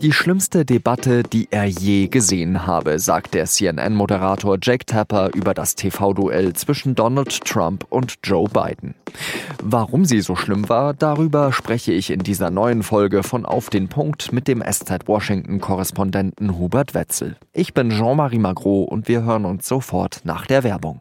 Die schlimmste Debatte, die er je gesehen habe, sagt der CNN-Moderator Jake Tapper über das TV-Duell zwischen Donald Trump und Joe Biden. Warum sie so schlimm war, darüber spreche ich in dieser neuen Folge von Auf den Punkt mit dem SZ Washington-Korrespondenten Hubert Wetzel. Ich bin Jean-Marie Magro und wir hören uns sofort nach der Werbung.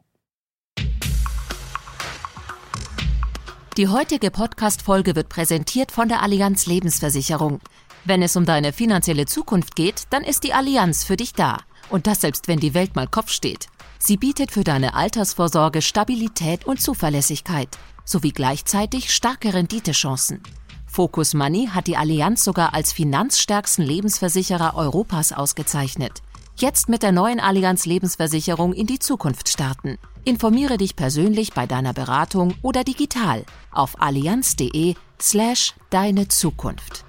Die heutige Podcast-Folge wird präsentiert von der Allianz Lebensversicherung. Wenn es um deine finanzielle Zukunft geht, dann ist die Allianz für dich da. Und das selbst, wenn die Welt mal Kopf steht. Sie bietet für deine Altersvorsorge Stabilität und Zuverlässigkeit sowie gleichzeitig starke Renditechancen. Focus Money hat die Allianz sogar als finanzstärksten Lebensversicherer Europas ausgezeichnet. Jetzt mit der neuen Allianz Lebensversicherung in die Zukunft starten. Informiere dich persönlich bei deiner Beratung oder digital auf allianz.de slash deine Zukunft.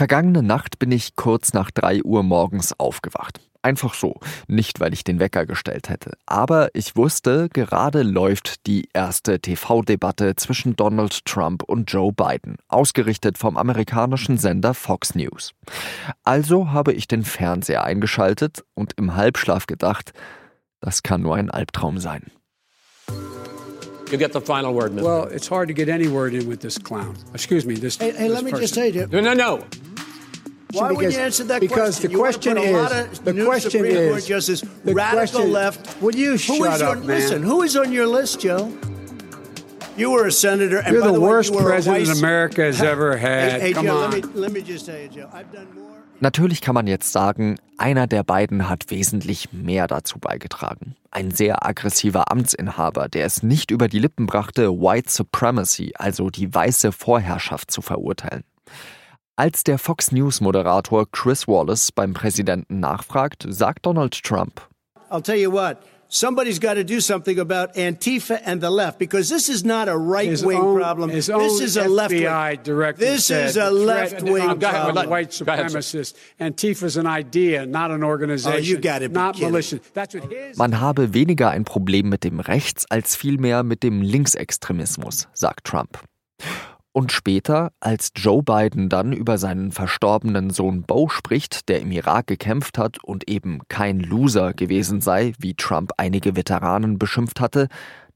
Vergangene Nacht bin ich kurz nach drei Uhr morgens aufgewacht. Einfach so, nicht weil ich den Wecker gestellt hätte. Aber ich wusste, gerade läuft die erste TV-Debatte zwischen Donald Trump und Joe Biden, ausgerichtet vom amerikanischen Sender Fox News. Also habe ich den Fernseher eingeschaltet und im Halbschlaf gedacht, das kann nur ein Albtraum sein. You get the final word, Mr. Well, it's hard to get any word in with this clown. Excuse me, this. Hey, hey this let me person. just say to you. No, no, no. Why would Because- you answer that because question? the question is- lot of the question Supreme Court is- justice, the radical question- left. Will you Who shut is up, on, man? Listen, who is on your list, Joe? You were a senator, and You're the way, worst a president vice- America has ever had. Hey, hey Come Joe, on. let me let me just tell you, Joe. I've done more. Natürlich kann man jetzt sagen, einer der beiden hat wesentlich mehr dazu beigetragen. Ein sehr aggressiver Amtsinhaber, der es nicht über die Lippen brachte, White Supremacy, also die weiße Vorherrschaft zu verurteilen. Als der Fox News-Moderator Chris Wallace beim Präsidenten nachfragt, sagt Donald Trump, I'll tell you what. Somebody's got to do something about Antifa and the left because this is not a right wing own- problem. His This is a left wing. This is a left wing problem. white sir. supremacists. Antifa's an idea, not an organization. Oh, you gotta be not militia. That's what his. man habe weniger ein Problem mit dem Rechts- als vielmehr mit dem Linksextremismus, sagt Trump. Und später, als Joe Biden dann über seinen verstorbenen Sohn Bo spricht, der im Irak gekämpft hat und eben kein Loser gewesen sei, wie Trump einige Veteranen beschimpft hatte,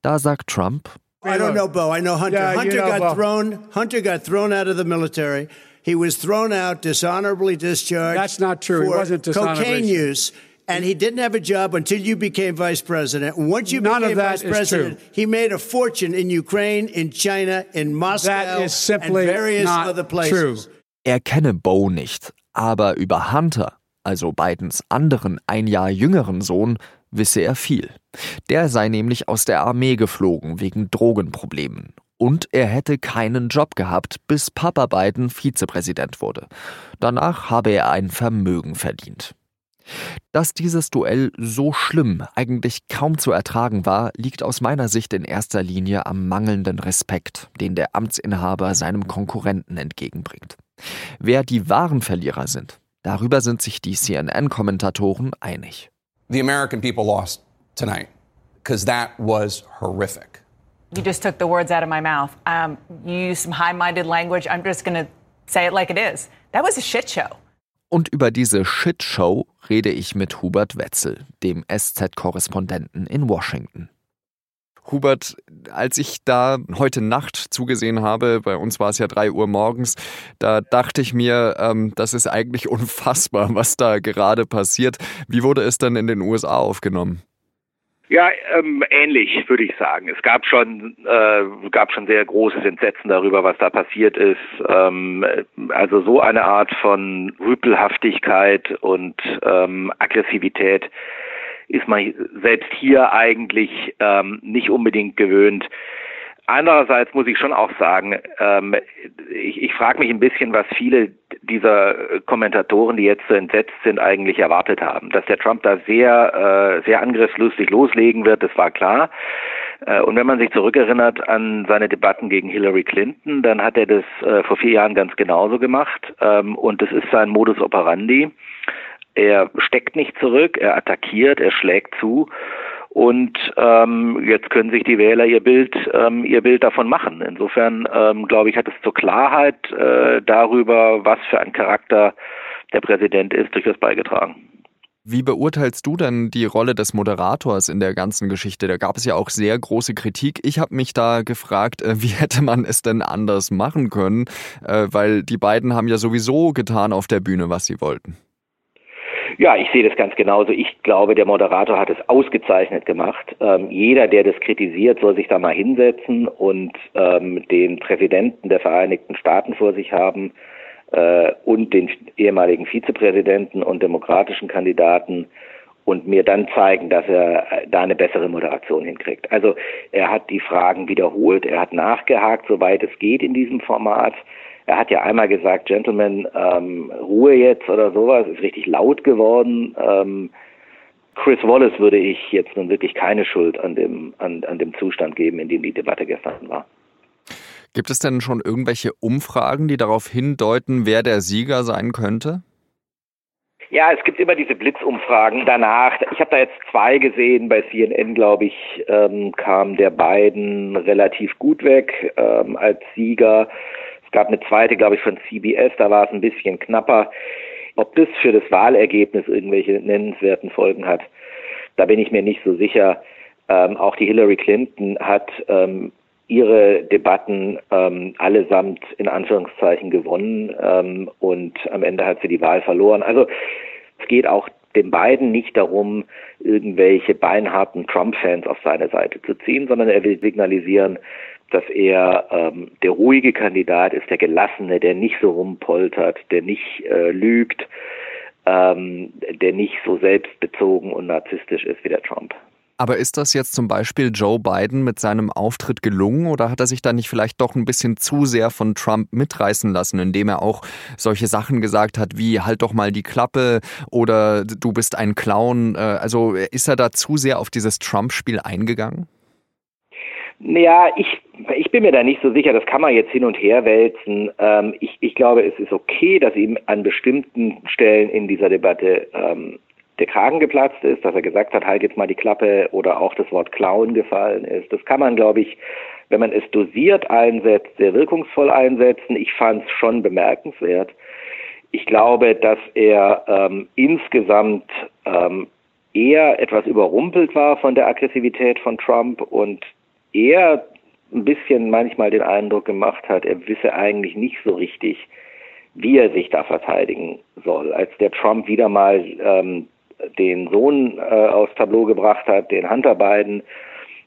da sagt Trump, I don't know Bo. I know Hunter. Yeah, you Hunter know got Bo. thrown. Hunter got thrown out of the military. He was thrown out, dishonorably discharged. That's not true. He For wasn't dishonorably cocaine discharged. use. And he didn't have a job until you became vice president. And once you None of became that vice is president, true. he made a fortune in Ukraine, in China, in Moscow, That is simply and various not other places. true. er kenne Bo nicht, aber über Hunter, also Bidens anderen ein Jahr jüngeren Sohn, wisse er viel. Der sei nämlich aus der Armee geflogen wegen Drogenproblemen. Und er hätte keinen Job gehabt, bis Papa Biden Vizepräsident wurde. Danach habe er ein Vermögen verdient. Dass dieses Duell so schlimm, eigentlich kaum zu ertragen war, liegt aus meiner Sicht in erster Linie am mangelnden Respekt, den der Amtsinhaber seinem Konkurrenten entgegenbringt. Wer die wahren Verlierer sind, darüber sind sich die CNN-Kommentatoren einig. the American people lost tonight because that was horrific. You just took the words out of my mouth. Um, you used some high minded language. I'm just going to say it like it is. That was a shit show. Und über diese Shitshow rede ich mit Hubert Wetzel, dem SZ-Korrespondenten in Washington. Hubert, als ich da heute Nacht zugesehen habe, bei uns war es ja drei Uhr morgens, da dachte ich mir, ähm, das ist eigentlich unfassbar, was da gerade passiert. Wie wurde es denn in den USA aufgenommen? Ja, ähm, ähnlich würde ich sagen. Es gab schon, äh, gab schon sehr großes Entsetzen darüber, was da passiert ist. Ähm, also so eine Art von Rüpelhaftigkeit und ähm, Aggressivität ist man selbst hier eigentlich ähm, nicht unbedingt gewöhnt. Andererseits muss ich schon auch sagen, ähm, ich, ich frage mich ein bisschen, was viele dieser Kommentatoren, die jetzt so entsetzt sind, eigentlich erwartet haben. Dass der Trump da sehr, äh, sehr angriffslustig loslegen wird, das war klar. Äh, und wenn man sich zurückerinnert an seine Debatten gegen Hillary Clinton, dann hat er das äh, vor vier Jahren ganz genauso gemacht. Ähm, und das ist sein Modus operandi. Er steckt nicht zurück, er attackiert, er schlägt zu. Und ähm, jetzt können sich die Wähler ihr Bild, ähm, ihr Bild davon machen. Insofern ähm, glaube ich, hat es zur Klarheit äh, darüber, was für ein Charakter der Präsident ist, durchaus beigetragen. Wie beurteilst du denn die Rolle des Moderators in der ganzen Geschichte? Da gab es ja auch sehr große Kritik. Ich habe mich da gefragt, äh, wie hätte man es denn anders machen können? Äh, weil die beiden haben ja sowieso getan auf der Bühne, was sie wollten. Ja, ich sehe das ganz genauso. Ich glaube, der Moderator hat es ausgezeichnet gemacht. Ähm, jeder, der das kritisiert, soll sich da mal hinsetzen und ähm, den Präsidenten der Vereinigten Staaten vor sich haben äh, und den ehemaligen Vizepräsidenten und demokratischen Kandidaten und mir dann zeigen, dass er äh, da eine bessere Moderation hinkriegt. Also er hat die Fragen wiederholt, er hat nachgehakt, soweit es geht in diesem Format. Er hat ja einmal gesagt, Gentlemen, ähm, Ruhe jetzt oder sowas, ist richtig laut geworden. Ähm, Chris Wallace würde ich jetzt nun wirklich keine Schuld an dem, an, an dem Zustand geben, in dem die Debatte gestern war. Gibt es denn schon irgendwelche Umfragen, die darauf hindeuten, wer der Sieger sein könnte? Ja, es gibt immer diese Blitzumfragen danach. Ich habe da jetzt zwei gesehen. Bei CNN, glaube ich, ähm, kam der beiden relativ gut weg ähm, als Sieger. Es gab eine zweite, glaube ich, von CBS, da war es ein bisschen knapper. Ob das für das Wahlergebnis irgendwelche nennenswerten Folgen hat, da bin ich mir nicht so sicher. Ähm, auch die Hillary Clinton hat ähm, ihre Debatten ähm, allesamt in Anführungszeichen gewonnen ähm, und am Ende hat sie die Wahl verloren. Also es geht auch den beiden nicht darum, irgendwelche beinharten Trump-Fans auf seine Seite zu ziehen, sondern er will signalisieren, dass er ähm, der ruhige Kandidat ist, der gelassene, der nicht so rumpoltert, der nicht äh, lügt, ähm, der nicht so selbstbezogen und narzisstisch ist wie der Trump. Aber ist das jetzt zum Beispiel Joe Biden mit seinem Auftritt gelungen oder hat er sich da nicht vielleicht doch ein bisschen zu sehr von Trump mitreißen lassen, indem er auch solche Sachen gesagt hat wie halt doch mal die Klappe oder du bist ein Clown? Äh, also ist er da zu sehr auf dieses Trump-Spiel eingegangen? Ja, ich, ich bin mir da nicht so sicher, das kann man jetzt hin und her wälzen. Ähm, ich, ich glaube, es ist okay, dass ihm an bestimmten Stellen in dieser Debatte ähm, der Kragen geplatzt ist, dass er gesagt hat, halt jetzt mal die Klappe oder auch das Wort Clown gefallen ist. Das kann man, glaube ich, wenn man es dosiert einsetzt, sehr wirkungsvoll einsetzen. Ich fand es schon bemerkenswert. Ich glaube, dass er ähm, insgesamt ähm, eher etwas überrumpelt war von der Aggressivität von Trump und eher ein bisschen manchmal den Eindruck gemacht hat, er wisse eigentlich nicht so richtig, wie er sich da verteidigen soll. Als der Trump wieder mal ähm, den Sohn äh, aufs Tableau gebracht hat, den Hunter Biden.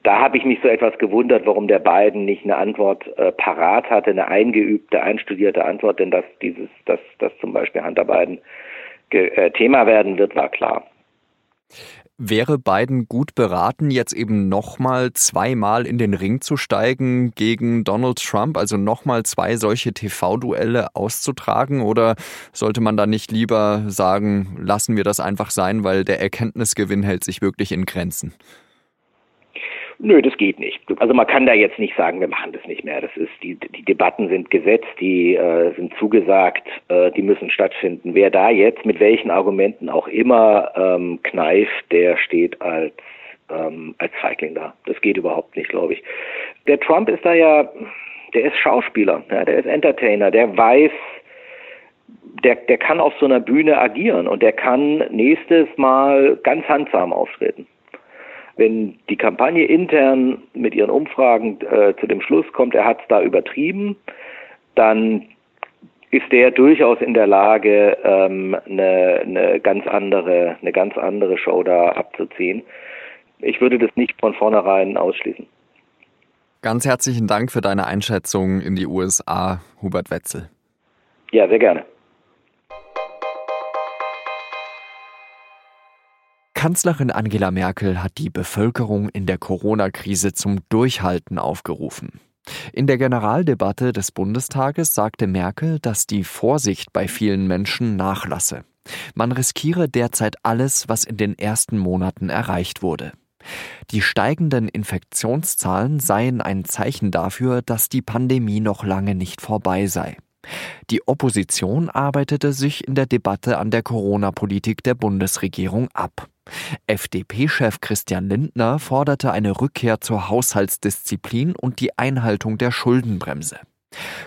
Da habe ich mich so etwas gewundert, warum der Biden nicht eine Antwort äh, parat hatte, eine eingeübte, einstudierte Antwort, denn dass dieses, dass, dass zum Beispiel Hunter Biden äh, Thema werden wird, war klar. Wäre Biden gut beraten, jetzt eben nochmal zweimal in den Ring zu steigen gegen Donald Trump, also nochmal zwei solche TV-Duelle auszutragen? Oder sollte man da nicht lieber sagen, lassen wir das einfach sein, weil der Erkenntnisgewinn hält sich wirklich in Grenzen? Nö, das geht nicht. Also man kann da jetzt nicht sagen, wir machen das nicht mehr. Das ist die die Debatten sind gesetzt, die äh, sind zugesagt, äh, die müssen stattfinden. Wer da jetzt mit welchen Argumenten auch immer ähm, kneift, der steht als ähm, als Feigling da. Das geht überhaupt nicht, glaube ich. Der Trump ist da ja, der ist Schauspieler, ja, der ist Entertainer, der weiß, der, der kann auf so einer Bühne agieren und der kann nächstes Mal ganz handsam auftreten. Wenn die Kampagne intern mit ihren Umfragen äh, zu dem Schluss kommt, er hat es da übertrieben, dann ist der durchaus in der Lage, ähm, eine, eine ganz andere, eine ganz andere Show da abzuziehen. Ich würde das nicht von vornherein ausschließen. Ganz herzlichen Dank für deine Einschätzung in die USA, Hubert Wetzel. Ja, sehr gerne. Kanzlerin Angela Merkel hat die Bevölkerung in der Corona-Krise zum Durchhalten aufgerufen. In der Generaldebatte des Bundestages sagte Merkel, dass die Vorsicht bei vielen Menschen nachlasse. Man riskiere derzeit alles, was in den ersten Monaten erreicht wurde. Die steigenden Infektionszahlen seien ein Zeichen dafür, dass die Pandemie noch lange nicht vorbei sei. Die Opposition arbeitete sich in der Debatte an der Corona-Politik der Bundesregierung ab. FDP-Chef Christian Lindner forderte eine Rückkehr zur Haushaltsdisziplin und die Einhaltung der Schuldenbremse.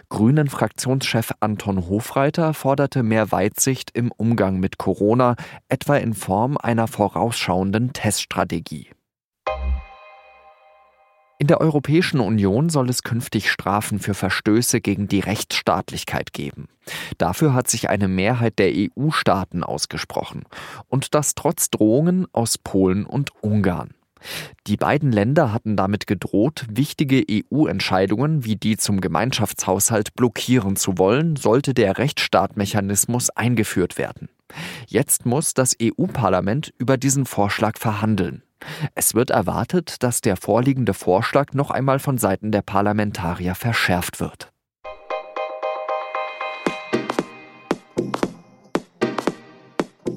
Grünen-Fraktionschef Anton Hofreiter forderte mehr Weitsicht im Umgang mit Corona, etwa in Form einer vorausschauenden Teststrategie. In der Europäischen Union soll es künftig Strafen für Verstöße gegen die Rechtsstaatlichkeit geben. Dafür hat sich eine Mehrheit der EU-Staaten ausgesprochen. Und das trotz Drohungen aus Polen und Ungarn. Die beiden Länder hatten damit gedroht, wichtige EU-Entscheidungen wie die zum Gemeinschaftshaushalt blockieren zu wollen, sollte der Rechtsstaatmechanismus eingeführt werden. Jetzt muss das EU-Parlament über diesen Vorschlag verhandeln. Es wird erwartet, dass der vorliegende Vorschlag noch einmal von Seiten der Parlamentarier verschärft wird.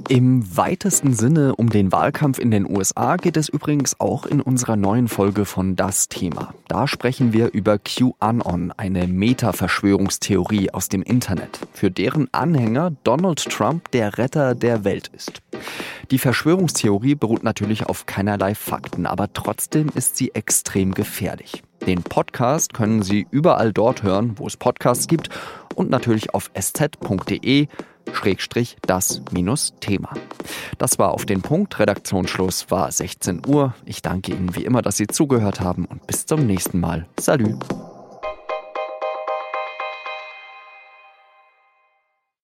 Im weitesten Sinne um den Wahlkampf in den USA geht es übrigens auch in unserer neuen Folge von Das Thema. Da sprechen wir über QAnon, eine Meta-Verschwörungstheorie aus dem Internet, für deren Anhänger Donald Trump der Retter der Welt ist. Die Verschwörungstheorie beruht natürlich auf keinerlei Fakten, aber trotzdem ist sie extrem gefährlich. Den Podcast können Sie überall dort hören, wo es Podcasts gibt und natürlich auf sz.de Schrägstrich das minus Thema. Das war auf den Punkt. Redaktionsschluss war 16 Uhr. Ich danke Ihnen wie immer, dass Sie zugehört haben und bis zum nächsten Mal. Salü.